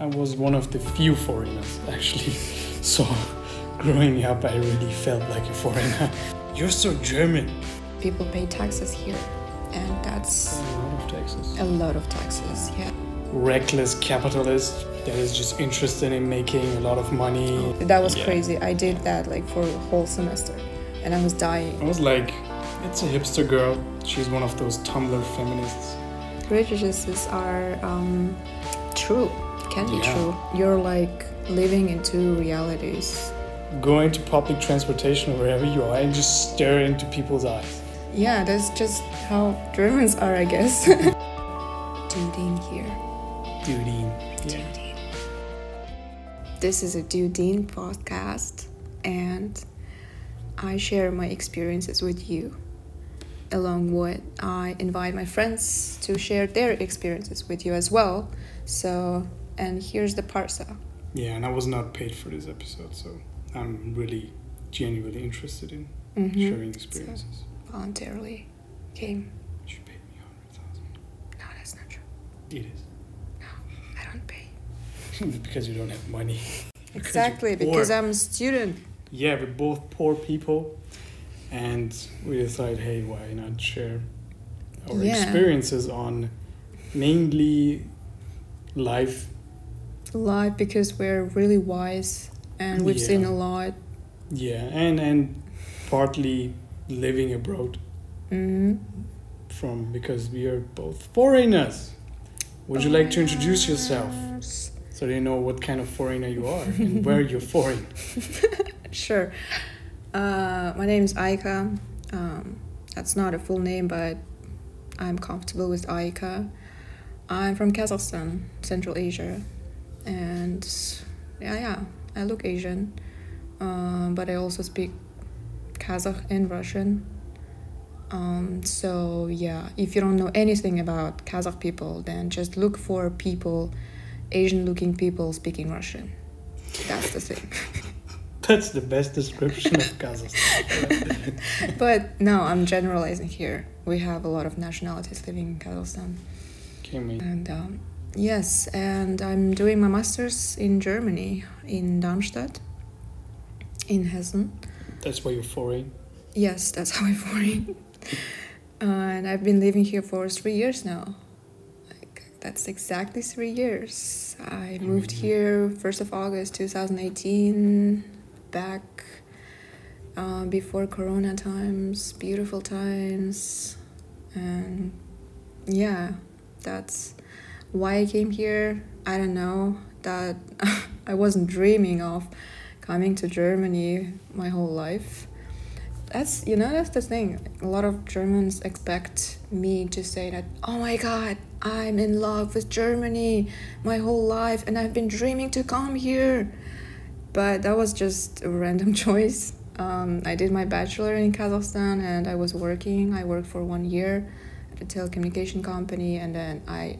I was one of the few foreigners actually. So growing up, I really felt like a foreigner. You're so German. People pay taxes here, and that's A lot of taxes. a lot of taxes. Yeah, Reckless capitalist that is just interested in making a lot of money. that was Yeah. crazy. I did that like for a whole semester, and I was dying. I was like, it's a hipster girl. She's one of those Tumblr feminists. Prejudices are um, true. Can be Yeah. true. You're like living in two realities. Going to public transportation or wherever you are and just stare into people's eyes. Yeah, that's just how Germans are, I guess. Dudine here. Duty. Yeah. This is a Dudine podcast, and I share my experiences with you. Along with, I invite my friends to share their experiences with you as well. So, and here's the parsa. Yeah, and I was not paid for this episode, so I'm really genuinely interested in Mhm. sharing experiences. Voluntarily came. You should pay me hundred thousand. No, that's not true. It is. No, I don't pay. because you don't have money. Exactly, you're because. I'm a student. Yeah, we're both poor people, and we decided, hey, why not share our Yeah. experiences on mainly life. Life because we're really wise and we've seen a lot. Yeah, and and partly living abroad hmm from because we are both foreigners. Would you like to introduce yourself so they know what kind of foreigner you are and where you're foreign? Sure. Uh, my name is Aika. Um, that's not a full name, but I'm comfortable with Aika. I'm from Kazakhstan, Central Asia, and yeah, yeah, I look Asian, um, but I also speak Kazakh and Russian. Um, so yeah, if you don't know anything about Kazakh people, then just look for people, Asian-looking people speaking Russian. That's the thing. That's the best description of Kazakhstan. But no, I'm generalizing here. We have a lot of nationalities living in Kazakhstan. We? And um, yes, and I'm doing my master's in Germany, in Darmstadt, in Hessen. That's why you're foreign. Yes, that's how I'm foreign. uh, and I've been living here for three years now. Like, that's exactly three years. I moved Mhm. here 1st of August 2018, back uh, before Corona times, beautiful times. And yeah, that's why I came here. I don't know. That I wasn't dreaming of coming to Germany my whole life. That's you know that's the thing. A lot of Germans expect me to say that, "Oh my god, I'm in love with Germany my whole life and I've been dreaming to come here." But that was just a random choice. Um, I did my bachelor in Kazakhstan and I was working. I worked for one year at a telecommunication company and then I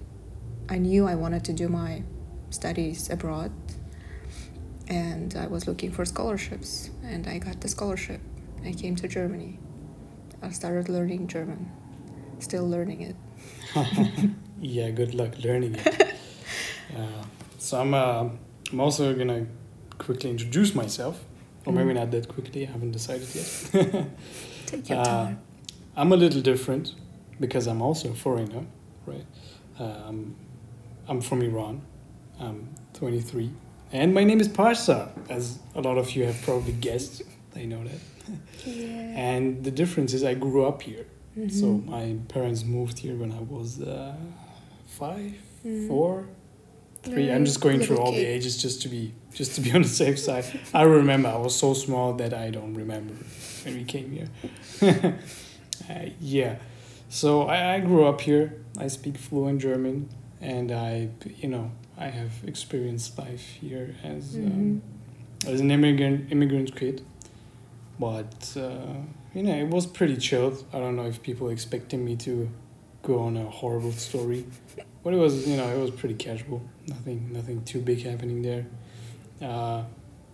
I knew I wanted to do my studies abroad and I was looking for scholarships and I got the scholarship. I came to Germany. I started learning German. Still learning it. Yeah, good luck learning it. uh, so I'm, uh, I'm also gonna quickly introduce myself, or maybe Mm. not that quickly. I haven't decided yet. Take your Uh, time. I'm a little different because I'm also a foreigner, right? Um, I'm from Iran. I'm 23, and my name is Parsa, as a lot of you have probably guessed. I know that. Yeah. And the difference is I grew up here. So Mhm. my parents moved here when I was uh, five, Mhm. four, three. I'm just going through all the ages just to be just to be on the safe side. I remember I was so small that I don't remember when we came here. uh, yeah, so I, I grew up here. I speak fluent German, and I you know I have experienced life here as Mhm. um, as an immigrant immigrant kid. But uh, you know, it was pretty chilled. I don't know if people expecting me to go on a horrible story, but it was you know it was pretty casual. Nothing nothing too big happening there. Uh,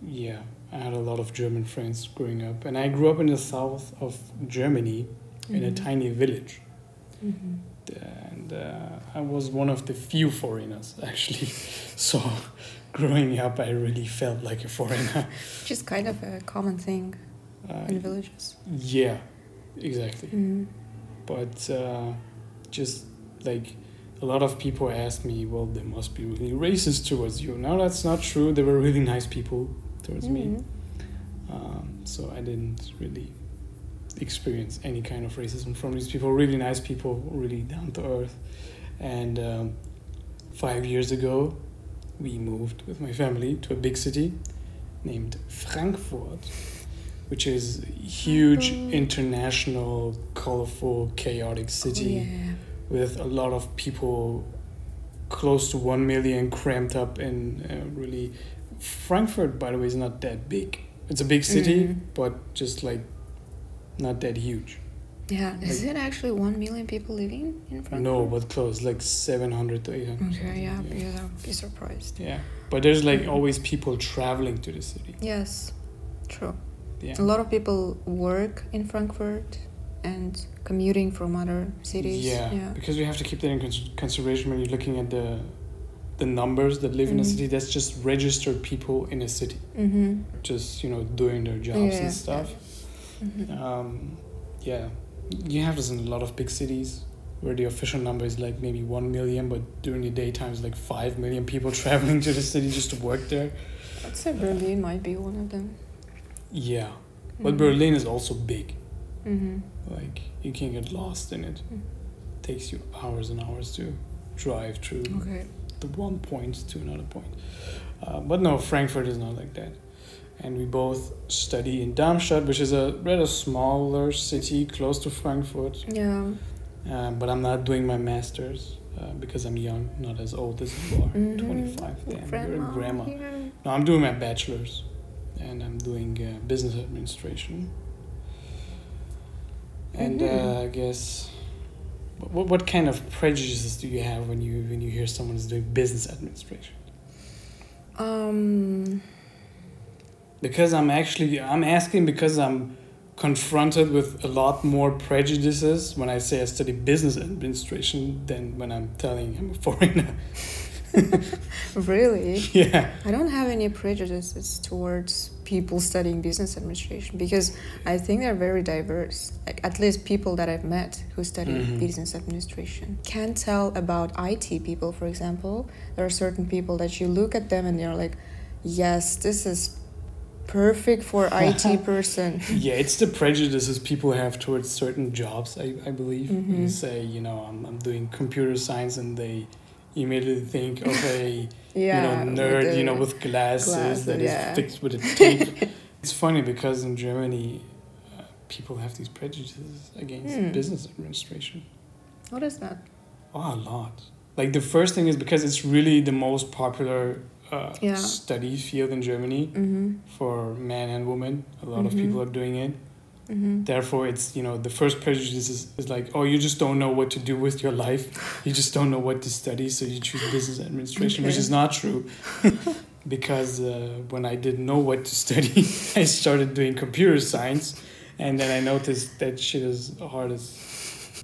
yeah, I had a lot of German friends growing up, and I grew up in the south of Germany in a Mhm. tiny village, Mhm. And uh, I was one of the few foreigners actually. So growing up, I really felt like a foreigner. Which is kind of a common thing Uh, in villages. yeah, exactly. Mm. But uh, just like a lot of people asked me, well, they must be really racist towards you. Now that's not true. They were really nice people towards me. Mm. Um, so I didn't really experience any kind of racism from these people. Really nice people, really down to earth. And um, five years ago, we moved with my family to a big city named Frankfurt, which is a huge Frankfurt. international, colorful, chaotic city Oh, yeah. with a lot of people close to 1 million cramped up in uh, really frankfurt by the way is not that big it's a big city Mhm. but just like not that huge Yeah. Is Like- it actually one million people living in Frankfurt? no but close like 700 to 800 Okay, yeah, something, because I'll be surprised. yeah but there's like always people traveling to the city Yes, true. yeah A lot of people work in Frankfurt and commuting from other cities. yeah, Yeah. because we have to keep that in cons- consideration when you're looking at the the numbers that live in a Mhm. city that's just registered people in a city Mm-hmm. just you know doing their jobs Yeah, and stuff Mm-hmm. um, yeah, you have this in a lot of big cities where the official number is like maybe one million, but during the daytime it's like five million people traveling to the city just to work there. I'd say Berlin might be one of them. Yeah, but Berlin is also big. Mm-hmm. Like you can get lost in it. Mm. takes you hours and hours to drive through Okay. the one point to another point. Uh, but no, Frankfurt is not like that. And we both study in Darmstadt, which is a rather smaller city close to Frankfurt. Yeah. Um, but I'm not doing my master's uh, because I'm young, not as old as you are. Mhm. 25. Damn, you're a grandma. Yeah. No, I'm doing my bachelor's and I'm doing uh, business administration. And uh, Mhm. I guess, what, what kind of prejudices do you have when you when you hear someone is doing business administration? Um. Because I'm actually I'm asking because I'm confronted with a lot more prejudices when I say I study business administration than when I'm telling I'm a foreigner. Really? yeah. I don't have any prejudices towards people studying business administration because I think they're very diverse. Like at least people that I've met who study Mhm. business administration can't tell about IT people, for example. There are certain people that you look at them and you're like, yes, this is perfect for IT person. Yeah, it's the prejudices people have towards certain jobs, I, I believe. You Mhm. say, you know, I'm, I'm doing computer science and they immediately think of a Yeah, you know, nerd, you know, with glasses, glasses, that is yeah. fixed with a tape. it's funny because in Germany, uh, people have these prejudices against Hmm. business administration. What is that? Oh, a lot. Like the first thing is because it's really the most popular uh, Yeah. study field in Germany Mm-hmm. for men and women. A lot of Mhm. people are doing it. Mm-hmm. Therefore, it's you know the first prejudice is, is like, oh, you just don't know what to do with your life. You just don't know what to study, so you choose business administration, which is not true. because uh, when I didn't know what to study, I started doing computer science, and then I noticed that shit is hard as.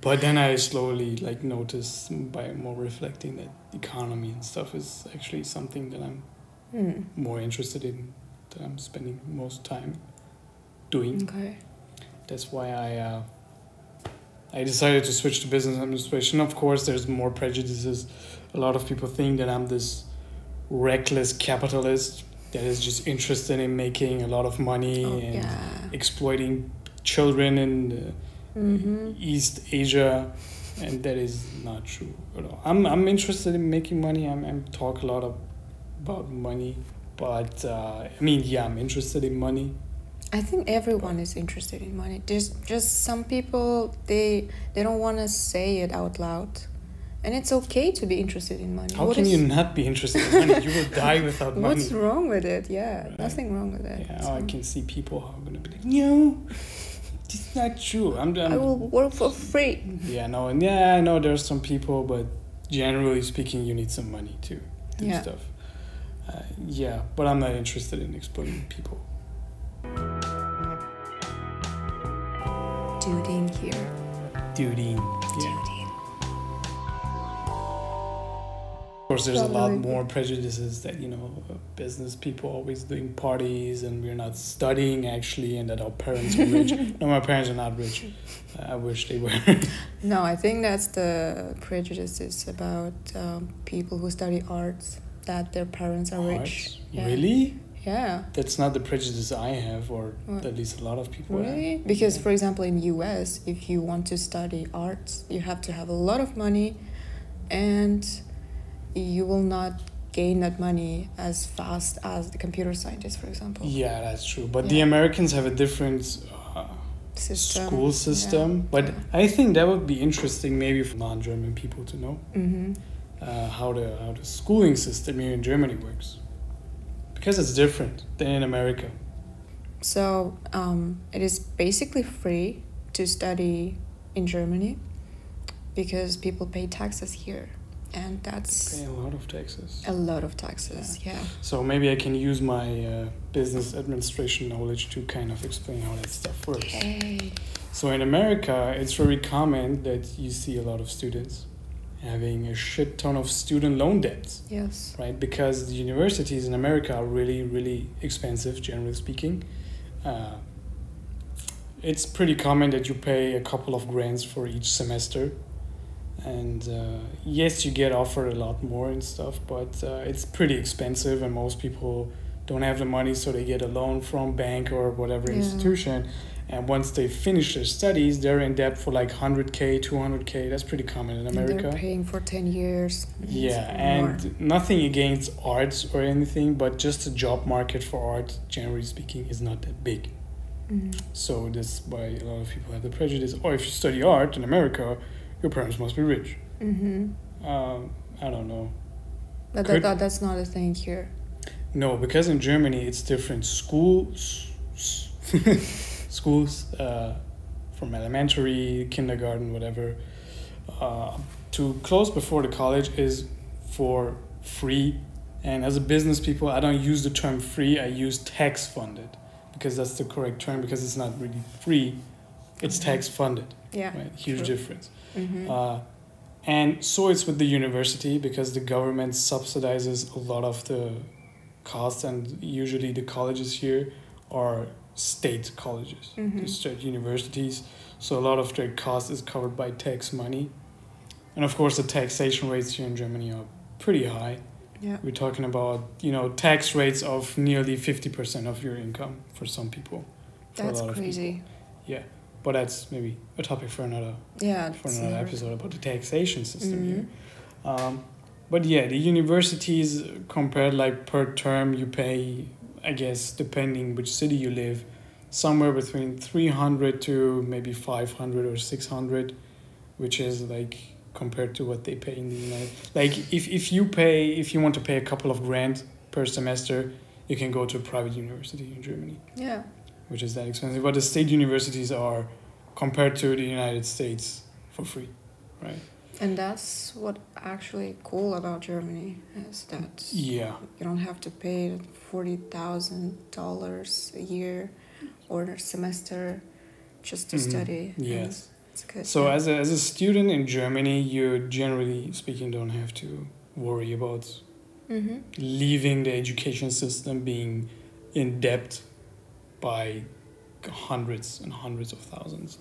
But then I slowly like notice by more reflecting that economy and stuff is actually something that I'm Hmm. more interested in, that I'm spending most time doing Okay. that's why I uh, I decided to switch to business administration. Of course, there's more prejudices. A lot of people think that I'm this reckless capitalist that is just interested in making a lot of money Oh, and yeah. exploiting children and uh, Mm-hmm. East Asia, and that is not true at all. I'm I'm interested in making money. I'm I'm talk a lot of, about money, but uh, I mean, yeah, I'm interested in money. I think everyone is interested in money. There's just some people they they don't want to say it out loud, and it's okay to be interested in money. How What can is- you not be interested in money? You will die without money. What's wrong with it? Yeah, Right. nothing wrong with it. Yeah, oh, I can see people who are gonna be like, no, it's not true. I'm, I'm I will work for free. Yeah, no, and yeah, I know there's some people, but generally speaking, you need some money to do Yeah. stuff. Uh, yeah, but I'm not interested in exploiting people. Duding here. Duty. Yeah. Duding. Course, there's a lot more prejudices that you know business people always doing parties and we're not studying actually, and that our parents are rich. no, my parents are not rich. I wish they were. No, I think that's the prejudices about um, people who study arts that their parents are rich. Yeah. Really? Yeah. That's not the prejudice I have, or What? at least a lot of people have. Really? Because, Yeah. for example, in U.S., if you want to study arts, you have to have a lot of money, and you will not gain that money as fast as the computer scientist, for example. Yeah, that's true. But the Americans have a different uh, System. school system. But yeah. I think that would be interesting, maybe for non-German people to know Mm-hmm. uh, how the how the schooling system here in Germany works, because it's different than in America. So um, it is basically free to study in Germany because people pay taxes here, and that's Pay a lot of taxes. a lot of taxes. Yeah. So maybe I can use my uh, business administration knowledge to kind of explain how that stuff works. Hey. So in America, it's very common that you see a lot of students having a shit ton of student loan debts, Yes. right? Because the universities in America are really, really expensive, generally speaking. Uh, it's pretty common that you pay a couple of grants for each semester. And uh, yes, you get offered a lot more and stuff, but uh, it's pretty expensive, and most people don't have the money, so they get a loan from bank or whatever Yeah. institution. And once they finish their studies, they're in debt for like 100k, 200k. That's pretty common in And America. they're paying for 10 years. Yeah, more. and nothing against arts or anything, but just the job market for art, generally speaking, is not that big. Mhm. So that's why a lot of people have the prejudice. Or if you study art in America, your parents must be rich. Mhm. Um, I don't know. But Could- that, that, that's not a thing here. No, because in Germany it's different. Schools, schools, uh, from elementary, kindergarten, whatever, uh, to close before the college is for free. And as a business people, I don't use the term free. I use tax funded because that's the correct term because it's not really free. It's Mhm. tax funded, Yeah. right? Huge true. difference. Mhm. Uh, and so it's with the university because the government subsidizes a lot of the costs, and usually the colleges here are state colleges, Mhm. state universities. So a lot of their cost is covered by tax money, and of course the taxation rates here in Germany are pretty high. yeah. We're talking about you know tax rates of nearly fifty percent of your income for some people. for That's of people. crazy. But that's maybe a topic for another Yeah. for another episode about the taxation system here. Mhm. Um, but yeah, the universities compared like per term, you pay, I guess, depending which city you live, somewhere between 300 to maybe 500 or 600, which is like compared to what they pay in the United Like if, if you pay, if you want to pay a couple of grand per semester, you can go to a private university in Germany, Yeah. Which is that expensive. But the state universities are, compared to the United States, for free, right? And that's what actually cool about Germany is that Yeah. you don't have to pay forty thousand dollars a year or a semester just to Mhm. study. Yes. It's good. So yeah. as a, as a student in Germany, you generally speaking don't have to worry about Mhm. leaving the education system being in debt by hundreds and hundreds of thousands.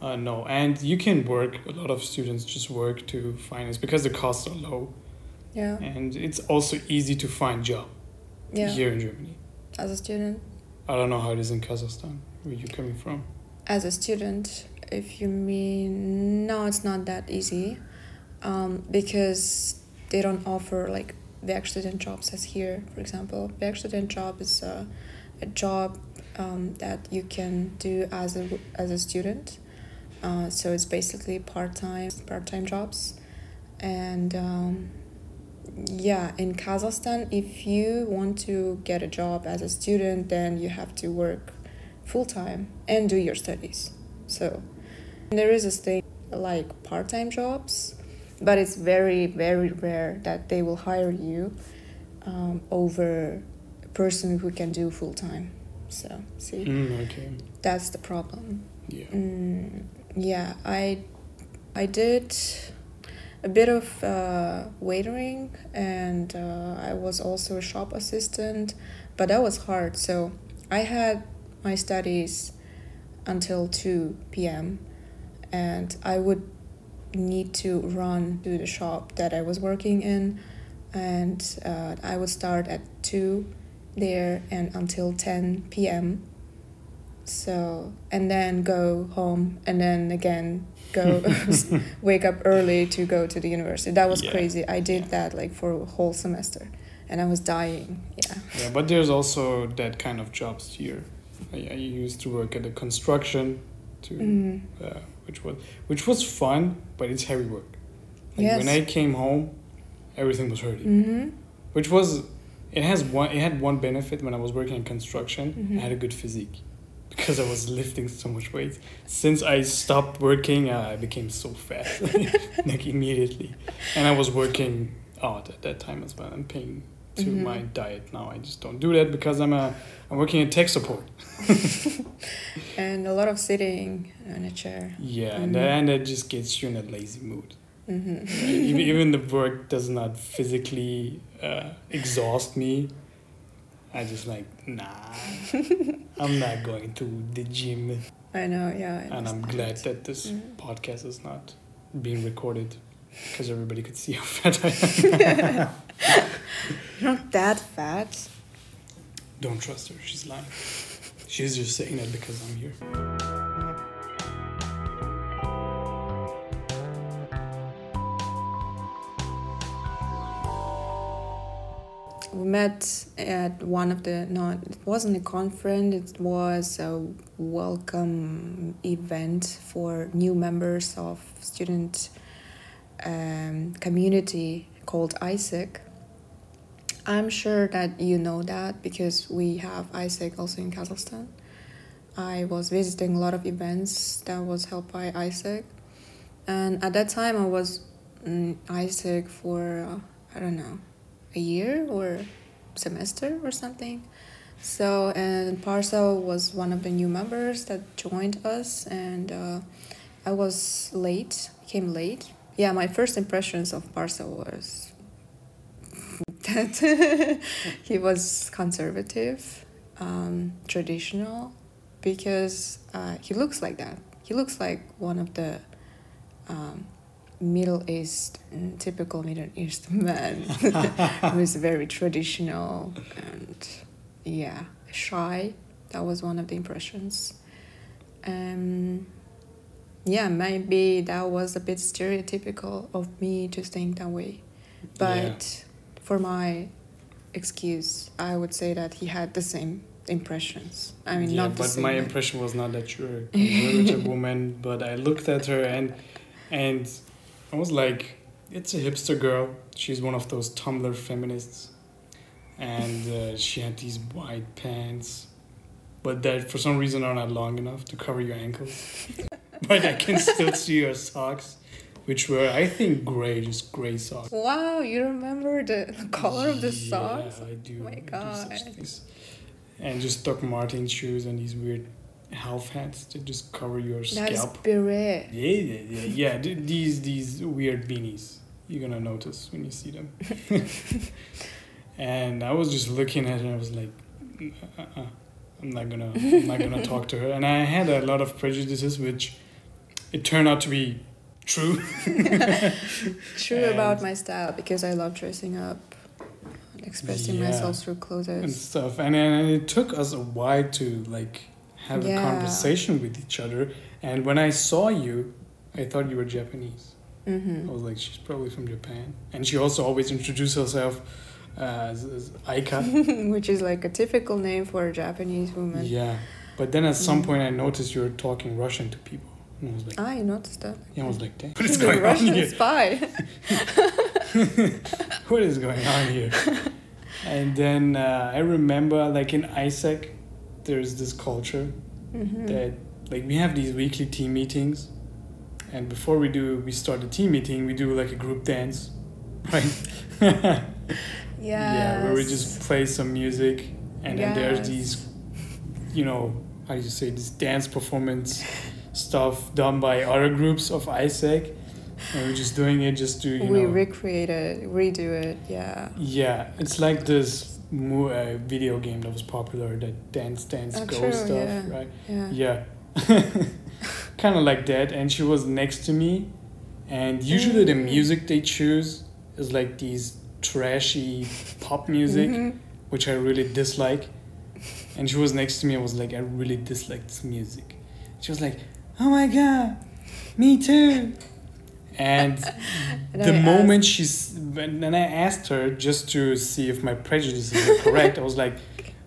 Uh, no, and you can work. A lot of students just work to finance because the costs are low, Yeah. and it's also easy to find job Yeah. here in Germany. As a student, I don't know how it is in Kazakhstan. Where you coming from? as a student, if you mean no, it's not that easy, um, because they don't offer like Werkstudent jobs as here. For example, Werkstudent job is a, a job um, that you can do as a as a student. Uh, so it's basically part time part time jobs, and um, yeah, in Kazakhstan, if you want to get a job as a student, then you have to work full time and do your studies. So there is this thing like part time jobs, but it's very, very rare that they will hire you um, over a person who can do full time. So, see, Mm, okay. that's the problem. Yeah. Mm, yeah, I, I did, a bit of uh, waitering, and uh, I was also a shop assistant, but that was hard. So I had my studies until 2 p.m. and I would need to run to the shop that I was working in and uh, I would start at 2 there and until 10 p.m. So, and then go home and then again go wake up early to go to the university. That was Yeah. crazy. I did Yeah. that like for a whole semester and I was dying. Yeah. Yeah, but there's also that kind of jobs here. I, I used to work at a construction, to Mm. uh, which was which was fun, but it's heavy work. Like Yes. When I came home, everything was hurting. Mm-hmm. Which was, it has one. It had one benefit when I was working in construction. Mhm. I had a good physique, because I was lifting so much weight. Since I stopped working, uh, I became so fat, like immediately, and I was working out at that time as well. I'm paying to Mhm. my diet now. I just don't do that because I'm a I'm working in tech support. And a lot of sitting in a chair. Yeah, and, Mhm. that, and that just gets you in a lazy mood. Mm-hmm. Even, even the work does not physically uh, exhaust me. I just like nah. I'm not going to the gym, I know, yeah. I and I'm glad that this Mhm. podcast is not being recorded because everybody could see how fat I am. You're not that fat. Don't trust her; she's lying. She's just saying that because I'm here. Met at one of the no, it wasn't a conference. It was a welcome event for new members of student um, community called AIESEC I'm sure that you know that because we have AIESEC also in Kazakhstan. I was visiting a lot of events that was held by AIESEC and at that time I was in AIESEC for uh, I don't know a year or semester or something. So and Parsa was one of the new members that joined us, and uh, I was late, came late. Yeah, my first impressions of Parsa was that he was conservative, um, traditional, because uh, he looks like that. He looks like one of the um, Middle East, mm, typical Middle East man who is very traditional and yeah, shy. That was one of the impressions. Um, yeah, maybe that was a bit stereotypical of me to think that way. But for my excuse, I would say that he had the same impressions. I mean, yeah, not the but my way. impression was not that you're a conservative woman. But I looked at her and and I was like, it's a hipster girl. She's one of those Tumblr feminists, and uh, she had these white pants, but that for some reason are not long enough to cover your ankles. but I can still see your socks, which were I think gray, just gray socks. Wow, you remember the color of the Yeah, socks? I do. Oh my I do God. things. And just Doc Martens shoes and these weird half hats to just cover your That is scalp. beret. Yeah, yeah, yeah, yeah. th- These these weird beanies. You're gonna notice when you see them. and I was just looking at her. and I was like, uh-uh. I'm not gonna, I'm not gonna talk to her. And I had a lot of prejudices, which it turned out to be true. True about my style because I love dressing up, expressing Yeah. myself through and clothes. stuff. And and it took us a while to like have Yeah. a conversation with each other. And when I saw you, I thought you were Japanese. I Mm-hmm. was like, she's probably from Japan. And she also always introduced herself as, as Aika. Which is like a typical name for a Japanese woman. yeah. But then at some Mm. point, I noticed you were talking Russian to people. And I was like, I noticed that. yeah, I was like, damn, what is going on Russian here? spy. what is going on here? and then uh, I remember, like in AIESEC, there's this culture mm-hmm. that like we have these weekly team meetings and before we do we start the team meeting we do like a group dance right yeah Yeah. where we just play some music and then there's these you know how do you say this dance performance stuff done by other groups of AIESEC and we're just doing it just to you know we know. recreate it, redo it. Yeah. yeah, it's like this mo- uh, video game that was popular, that Dance Dance Oh, Go true, stuff, yeah. right? Yeah. Yeah. kind of like that. And she was next to me. And usually the Mm. music they choose is like these trashy pop music, Mhm. which I really dislike. And she was next to me and was like, I really dislike this music. She was like, Oh my god, me too. And the I moment she's when then I asked her just to see if my prejudices were correct, I was like,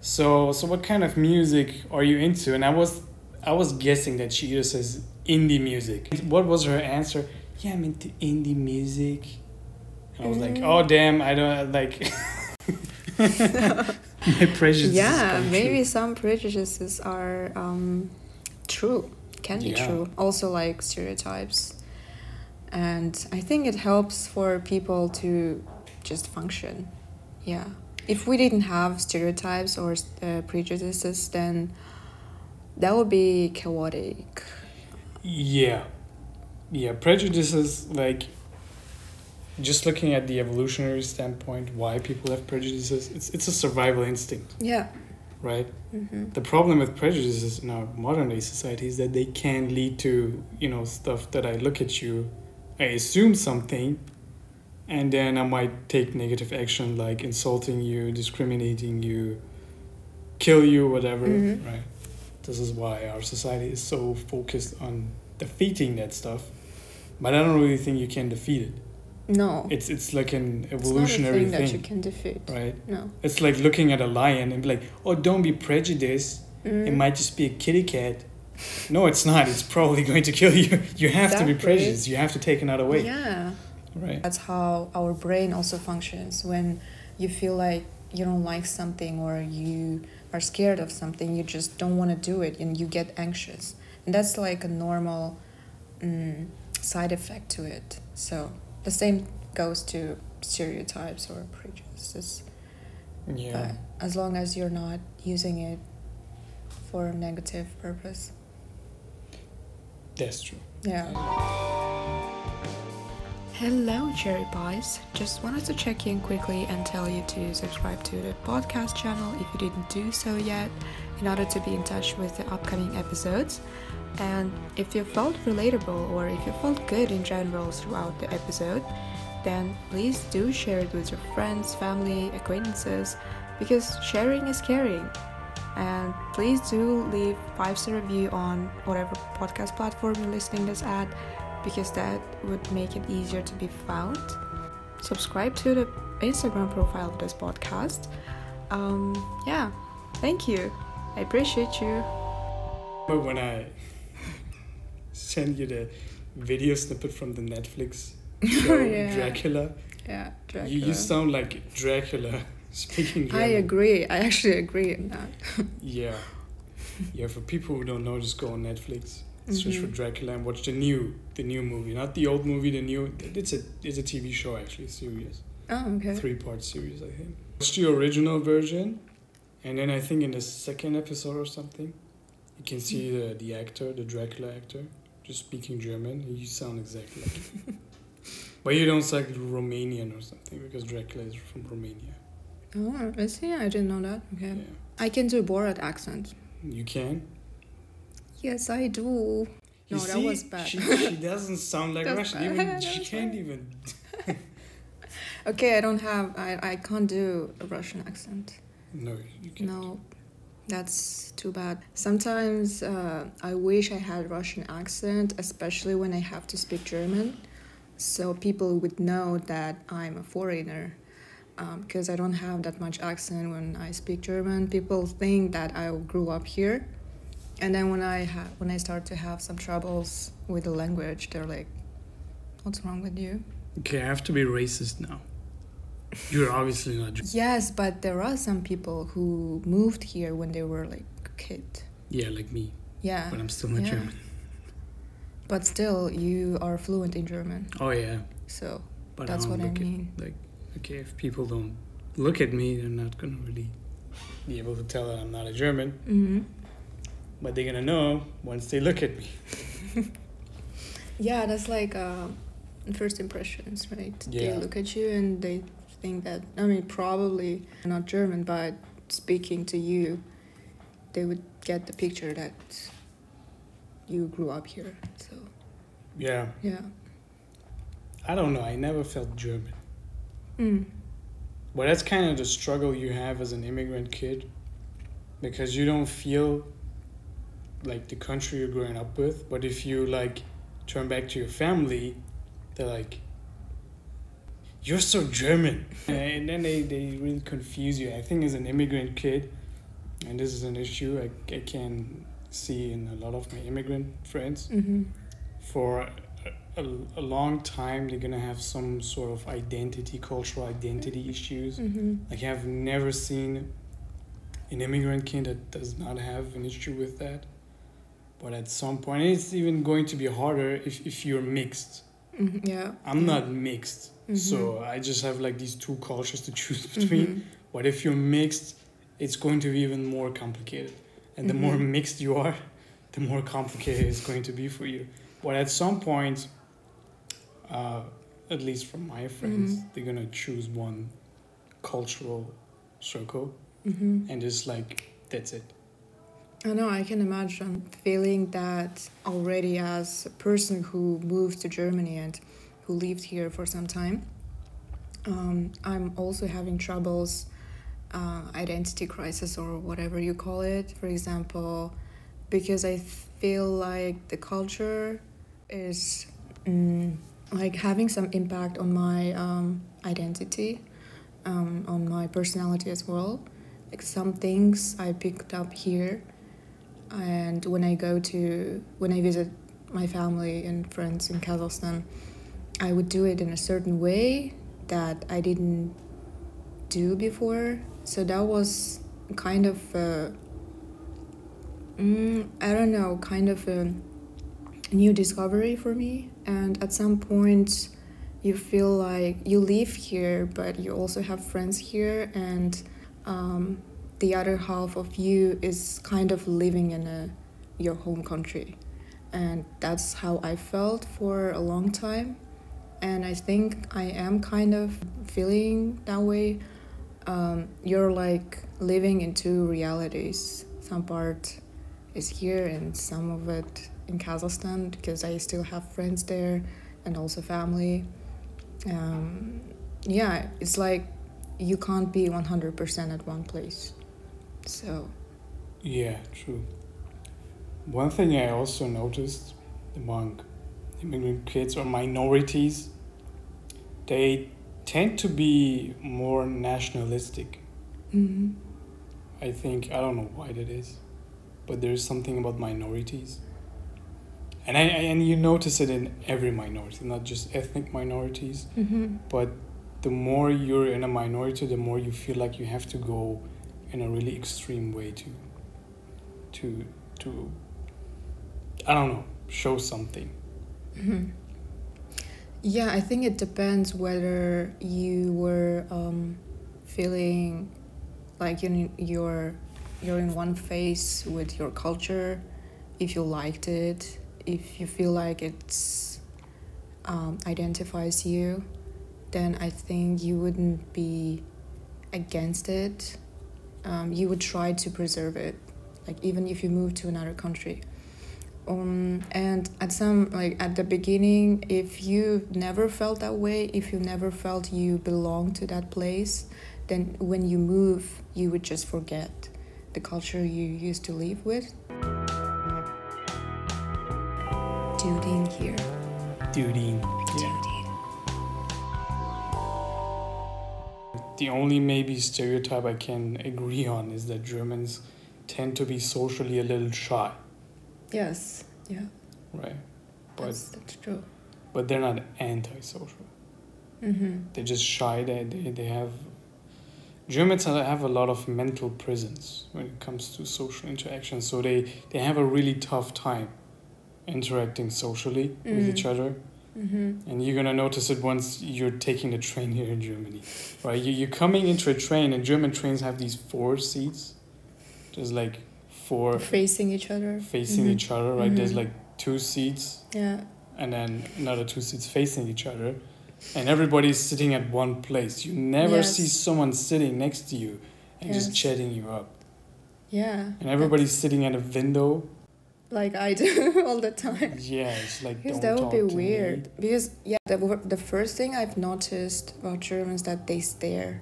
so so what kind of music are you into? And I was I was guessing that she either says indie music. What was her answer? Yeah, I'm into indie music. And I was like, Mm. oh damn, I don't like my prejudices. yeah, maybe true. some prejudices are um, true, can be Yeah. true. Also, like stereotypes. And I think it helps for people to just function. Yeah. If we didn't have stereotypes or uh, prejudices, then that would be chaotic. Yeah. Yeah, prejudices like just looking at the evolutionary standpoint, why people have prejudices, it's it's a survival instinct, Yeah. right? hmm The problem with prejudices in our modern day society is that they can lead to, you know, stuff that I look at you, I assume something, and then I might take negative action like insulting you, discriminating you, kill you, whatever, Mhm. right? This is why our society is so focused on defeating that stuff. But I don't really think you can defeat it. No. It's it's like an it's not a evolutionary thing, thing, that you can defeat. right? No. It's like looking at a lion and be like, "Oh, don't be prejudiced. It Mm. might just be a kitty cat." No, it's not. It's probably going to kill you. You have to be Exactly. prejudiced. You have to take another way. Yeah. Right. That's how our brain also functions. When you feel like you don't like something or you are scared of something, you just don't want to do it and you get anxious. And that's like a normal mm, side effect to it. So the same goes to stereotypes or prejudices. Yeah. But as long as you're not using it for a negative purpose. That's true. Yeah. Hello, Cherry Pies. Just wanted to check in quickly and tell you to subscribe to the podcast channel if you didn't do so yet, in order to be in touch with the upcoming episodes. And if you felt relatable or if you felt good in general throughout the episode, then please do share it with your friends, family, acquaintances, because sharing is caring. And please do leave five star review on whatever podcast platform you're listening this at, because that would make it easier to be found. Subscribe to the Instagram profile of this podcast. Um, yeah, thank you. I appreciate you. But when I send you the video snippet from the Netflix show Yeah. Dracula, Yeah, you, you sound like Dracula speaking German. I agree. I actually agree in that. Yeah. Yeah, for people who don't know, just go on Netflix. Search for Mhm. Dracula and watch the new the new movie. Not the old movie, the new it's a it's a TV show actually, series. Oh, okay. Three part series I think. Watch the original version and then I think in the second episode or something, you can see the, the actor, the Dracula actor, just speaking German. and You sound exactly like him. But you don't sound like Romanian or something because Dracula is from Romania. Oh, is he? I didn't know that. Okay. Yeah. I can do Borat accent. You can? Yes, I do. You No, that was bad. She, she doesn't sound like That's Russian. Even she can't bad. even. Okay, I don't have. I, I can't do a Russian accent. No, you can't. No, that's too bad. Sometimes uh, I wish I had Russian accent, especially when I have to speak German, so people would know that I'm a foreigner. Um, because I don't have that much accent when I speak German, people think that I grew up here, and then when I ha- when I start to have some troubles with the language, they're like, "What's wrong with you?" Okay, I have to be racist now. You're obviously not. Yes, but there are some people who moved here when they were like a kid. Yeah, like me, Yeah. but I'm still not Yeah. German. But still, you are fluent in German, Oh yeah, so but that's what I mean. At, like, okay, if people don't look at me, they're not gonna really be able to tell that I'm not a German. hmm But they're gonna know once they look at me. Yeah, that's like uh, first impressions, right? Yeah. They look at you and they think that I mean probably not German, but speaking to you, they would get the picture that you grew up here. So Yeah. yeah. I don't know. I never felt German. Mm. But that's kind of the struggle you have as an immigrant kid because you don't feel like the country you're growing up with. But if you like turn back to your family, they're like, you're so German. and then they, they really confuse you. I think as an immigrant kid, and this is an issue I, I can see in a lot of my immigrant friends, Mm-hmm. for a, a, long time they're gonna have some sort of identity cultural identity issues Mm-hmm. like i've never seen an immigrant kid that does not have an issue with that but at some point it's even going to be harder if, if you're mixed hmm Yeah. i'm yeah. not mixed so Mhm. i just have like these two cultures to choose between Mhm. but if you're mixed it's going to be even more complicated and the more Mhm. mixed you are the more complicated it's going to be for you but at some point uh, at least from my friends Mhm. they're gonna choose one cultural circle Mhm. and just like that's it I know, I can imagine feeling that already as a person who moved to Germany and who lived here for some time. Um, I'm also having troubles, uh, identity crisis or whatever you call it. For example, because I feel like the culture is mm, like having some impact on my um, identity, um, on my personality as well. Like some things I picked up here and when I go to when I visit my family and friends in Kazakhstan, I would do it in a certain way that I didn't do before. So that was kind of a, mm, I don't know, kind of a new discovery for me. And at some point, you feel like you live here, but you also have friends here, and um, the other half of you is kind of living in a your home country. And that's how i felt for a long time. And i think i am kind of feeling that way. Um, you're like living in two realities. Some part is here and some of it in kazakhstan because i still have friends there and also family. Um, yeah it's like you can't be 100% at one place. So yeah true. One thing i also noticed among immigrant kids or minorities they tend to be more nationalistic. Mm-hmm. I think I don't know why that is, but there's something about minorities, and I, and you notice it in every minority, not just ethnic minorities, Mm-hmm. but the more you're in a minority, the more you feel like you have to go in a really extreme way to to to I don't know show something. Mm-hmm. Yeah, I think it depends whether you were um, feeling like you you're you're in one phase with your culture, if you liked it, if you feel like it's um, identifies you, then I think you wouldn't be against it. Um, you would try to preserve it, like even if you move to another country um, and at some like at the beginning if you never felt that way if you never felt you belong to that place then when you move you would just forget the culture you used to live with Duding here Duty. Yeah. The only maybe stereotype I can agree on is that Germans tend to be socially a little shy, yes yeah right? But that's, that's true but they're not antisocial. mm-hmm. They're just shy. They, they, they have. Germans have a lot of mental prisons when it comes to social interaction, so they, they have a really tough time interacting socially with Mm. each other. Mm-hmm. And you're gonna notice it once you're taking the train here in Germany, right? You, you're coming into a train, and German trains have these four seats, there's like four facing each other facing Mhm. each other, right? There's Mhm. like two seats yeah and then another two seats facing each other, and everybody's sitting at one place. You never Yes. see someone sitting next to you and just chatting you up. Yeah. And everybody's sitting at a window. Like I do all the time. Yeah, it's like Because that would be to me. weird. Because yeah, the the first thing I've noticed about Germans that they stare,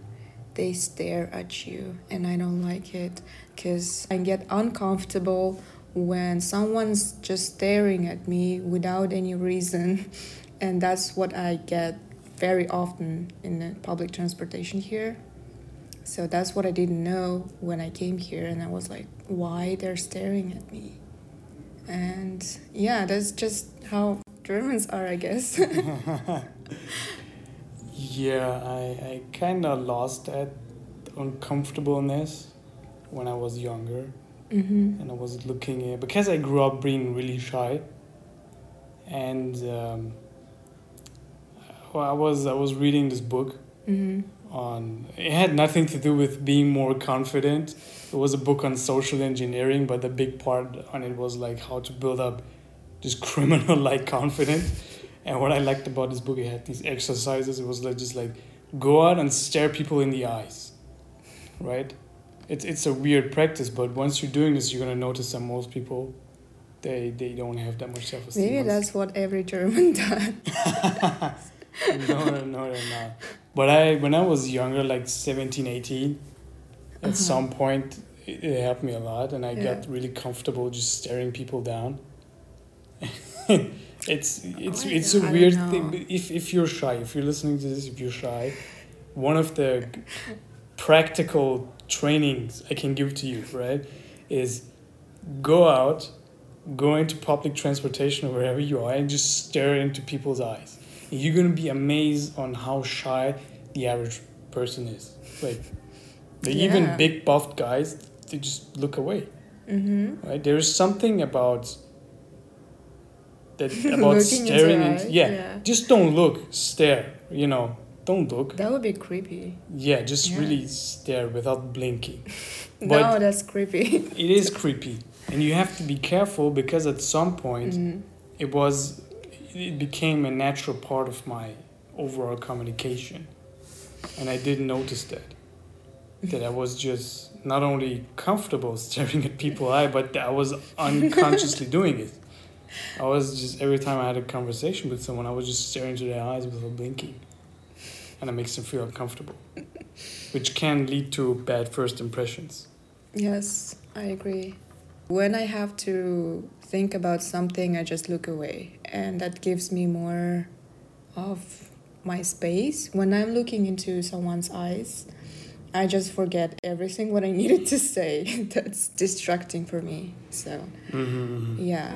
they stare at you, and I don't like it. Cause I get uncomfortable when someone's just staring at me without any reason, and that's what I get very often in the public transportation here. So that's what I didn't know when I came here, and I was like, why they're staring at me? And yeah, that's just how Germans are, I guess. Yeah, I, I kind of lost that uncomfortableness when I was younger. mm-hmm. and I was looking at because I grew up being really shy, and um, well, I was I was reading this book Mm-hmm. On it had nothing to do with being more confident. It was a book on social engineering, but the big part on it was like how to build up this criminal like confidence. And what I liked about this book, it had these exercises. It was like just like go out and stare people in the eyes, right? It's it's a weird practice, but once you're doing this, you're gonna notice that most people, they they don't have that much self esteem. Maybe that's what every German does. no, no, no, they're not. But I, when I was younger, like 17, 18, at Uh-huh. some point, it, it helped me a lot, and I Yeah. got really comfortable just staring people down. it's it's Oh, it's a weird thing. If if you're shy, if you're listening to this, if you're shy, one of the practical trainings I can give to you, right, is go out, go into public transportation or wherever you are, and just stare into people's eyes. You're gonna be amazed on how shy the average person is. Like, the even big buffed guys, they just look away, Mm-hmm. right? There is something about that about staring into yeah, yeah. just don't look, stare. You know, don't look. That would be creepy. Yeah, just Yeah. really stare without blinking. no, that's creepy. It is creepy, and you have to be careful because at some point Mhm. it was it became a natural part of my overall communication. And i didn't notice that. That i was just not only comfortable staring at people eye but i was unconsciously doing it. I was just every time i had a conversation with someone i was just staring into their eyes without blinking. And it makes them feel uncomfortable. Which can lead to bad first impressions. Yes, I agree. When I have to think about something, I just look away, and that gives me more of my space. When I'm looking into someone's eyes, I just forget everything what I needed to say. That's distracting for me. So, mm-hmm. yeah.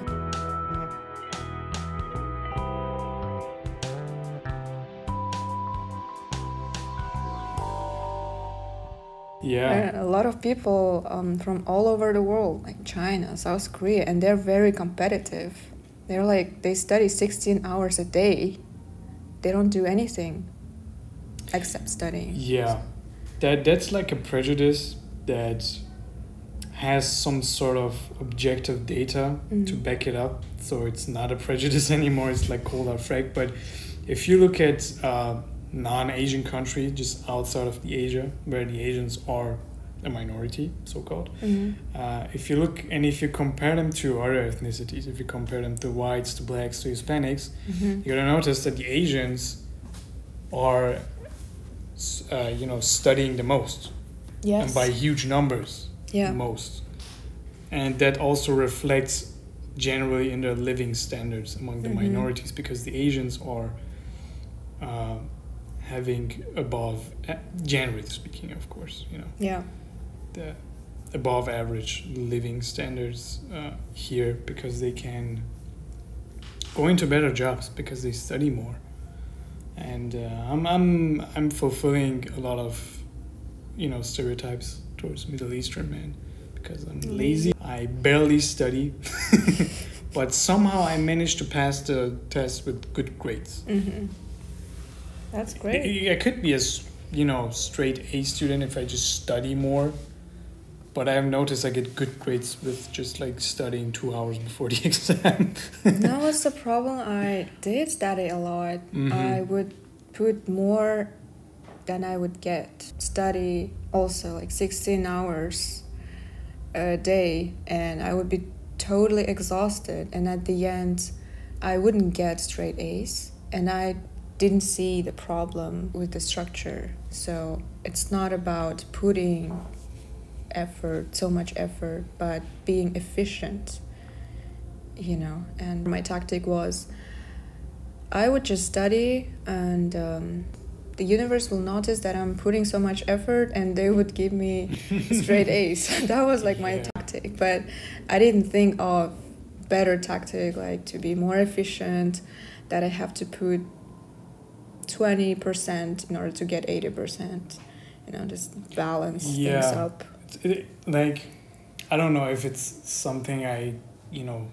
yeah And a lot of people um, from all over the world, like China, South Korea, and they're very competitive. They're like, they study 16 hours a day. They don't do anything except studying. Yeah, that that's like a prejudice that has some sort of objective data to Mhm. back it up. So it's not a prejudice anymore. It's like cold hard fact. But if you look at uh, non-Asian country, just outside of the Asia, where the Asians are a minority, so called. Mhm. Uh, if you look and if you compare them to other ethnicities, if you compare them to whites, to blacks, to Hispanics, Mhm. you're gonna notice that the Asians are, uh, you know, studying the most Yes. and by huge numbers, yeah. the most, and that also reflects generally in their living standards among the Mhm. minorities because the Asians are uh, having above, uh, generally speaking, of course, you know, Yeah. The above average living standards uh, here because they can go into better jobs because they study more. And uh, I'm, I'm i'm fulfilling a lot of you know stereotypes towards middle eastern men because i'm lazy. I barely study but somehow i managed to pass the test with good grades. Hmm That's great. I, I could be a you know straight A student if I just study more, but I've noticed I get good grades with just like studying two hours before the exam. that was the problem. I did study a lot. Mhm. I would put more than I would get. Study also like 16 hours a day, and I would be totally exhausted. And at the end, I wouldn't get straight A's, and I didn't see the problem with the structure. So it's not about putting effort, so much effort, but being efficient, you know. And my tactic was I would just study, and um, the universe will notice that I'm putting so much effort, and they would give me straight A's. that was like my Yeah. tactic. But I didn't think of better tactic, like to be more efficient, that I have to put 20% in order to get 80%. You know, just balance things up. It, like I don't know if it's something I you know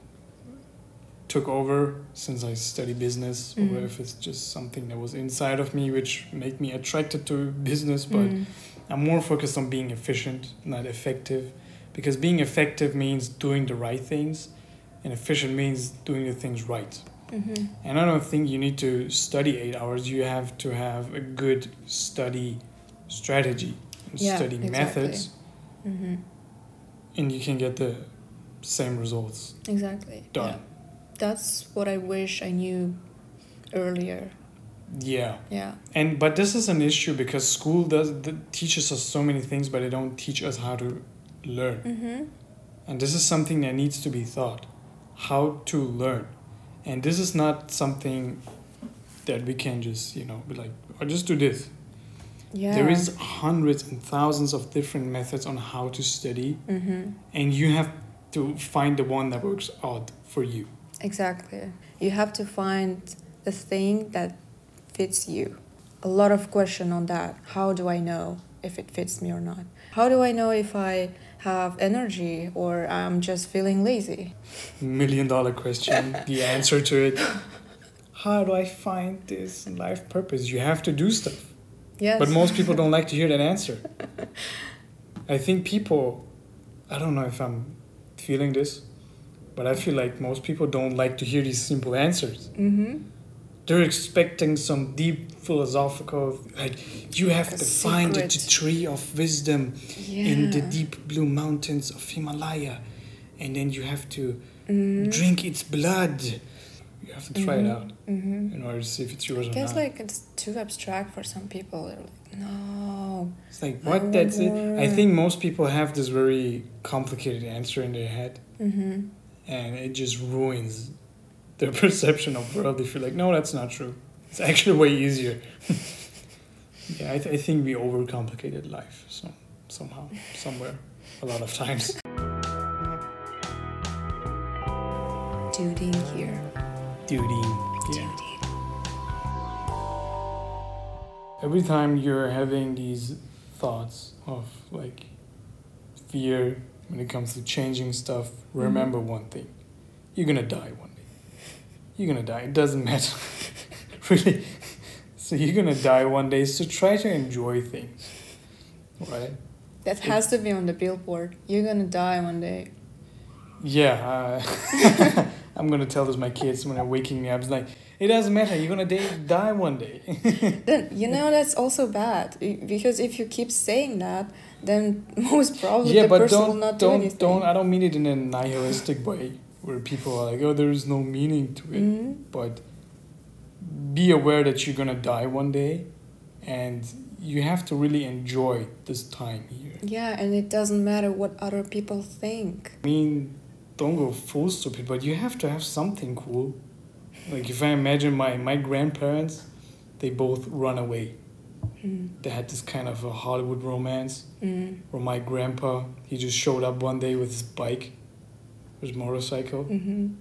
took over since I study business Mhm. or if it's just something that was inside of me which made me attracted to business but Mm. I'm more focused on being efficient not effective because being effective means doing the right things and efficient means doing the things right Mhm. and I don't think you need to study 8 hours you have to have a good study strategy and Yeah, study exactly. methods Mhm. and you can get the same results Exactly. done. Yeah. That's what I wish I knew earlier. Yeah. Yeah. And but this is an issue because school does teaches us so many things, but they don't teach us how to learn. Mm-hmm. And this is something that needs to be thought, how to learn. And this is not something that we can just you know be like, or just do this. Yeah. There is hundreds and thousands of different methods on how to study, Mm-hmm. and you have to find the one that works out for you. Exactly. You have to find the thing that fits you. A lot of question on that. How do I know if it fits me or not? How do I know if I have energy or I'm just feeling lazy? million dollar question the answer to it how do i find this life purpose you have to do stuff Yes. but most people don't like to hear that answer i think people i don't know if i'm feeling this but i feel like most people don't like to hear these simple answers Mm-hmm. they're expecting some deep philosophical like you have a to find the secret. tree of wisdom Yeah. in the deep blue mountains of himalaya and then you have to Mm-hmm. drink its blood. You have to try it out Mm-hmm. in order to see if it's yours or not. I or guess not. like it's too abstract for some people. They're like, no. it's like I what? That's it. I think most people have this very complicated answer in their head, Mm-hmm. and it just ruins their perception of world. If you're like, no, that's not true. It's actually way easier. yeah, I, th- I think we overcomplicated life. So somehow, somewhere, a lot of times. Duty. Yeah. Duty. every time you're having these thoughts of like fear when it comes to changing stuff remember one thing you're gonna die one day you're gonna die it doesn't matter really so you're gonna die one day so try to enjoy things right That has to be on the billboard. You're gonna die one day. yeah uh, i'm gonna tell this to my kids when they're waking me up it's like it doesn't matter you're gonna die, die one day Then you know that's also bad because if you keep saying that, then most probably yeah, the but person don't not do don't anything. don't. I don't mean it in a nihilistic way where people are like, "Oh, there is no meaning to it." Mhm. But be aware that you're gonna die one day, and you have to really enjoy this time here. Yeah, and it doesn't matter what other people think. I mean, don't go full stupid, but you have to have something cool. Like if I imagine my my grandparents, they both run away. Mm. They had this kind of a Hollywood romance. Mm. Where my grandpa, he just showed up one day with his bike, his motorcycle, Mm-hmm.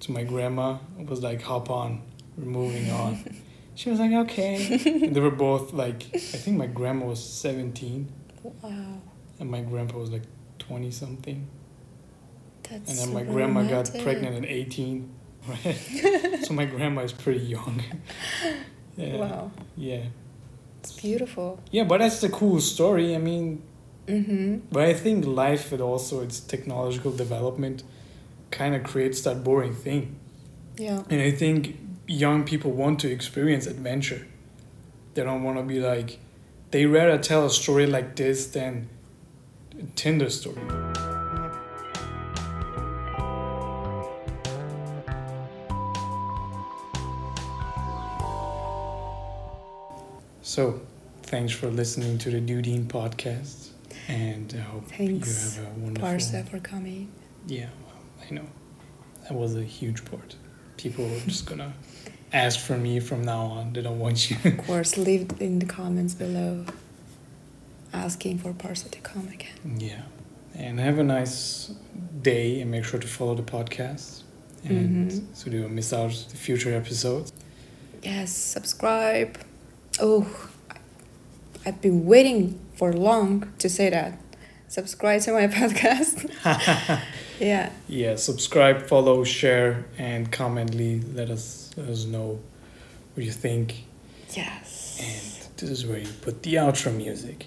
to my grandma. Was like, hop on, we're moving on. she was like, okay. and they were both like, I think my grandma was 17 Wow, and my grandpa was like 20 something. That's And then my grandma got pregnant at 18. Right? so my grandma is pretty young. yeah. Wow, Yeah. it's beautiful. Yeah, but that's the cool story. I mean, Mm-hmm. But I think life and also its technological development kind of creates that boring thing. Yeah. And I think young people want to experience adventure. They don't want to be like, they rather tell a story like this than a Tinder story. So, thanks for listening to the Dudine podcast, and I hope Thanks, you have a wonderful. Parsa for coming. Yeah, well, I know. That was a huge part. People are just gonna ask for me from now on. They don't want you. Of course, leave in the comments below asking for Parsa to come again. yeah. And have a nice day and make sure to follow the podcast. And Mhm. so you don't miss out the future episodes. Yes, subscribe. Oh, I've been waiting for long to say that. Subscribe to my podcast. yeah. Yeah, subscribe, follow, share, and comment. Lee, let us let us know what you think. Yes. And this is where you put the outro music.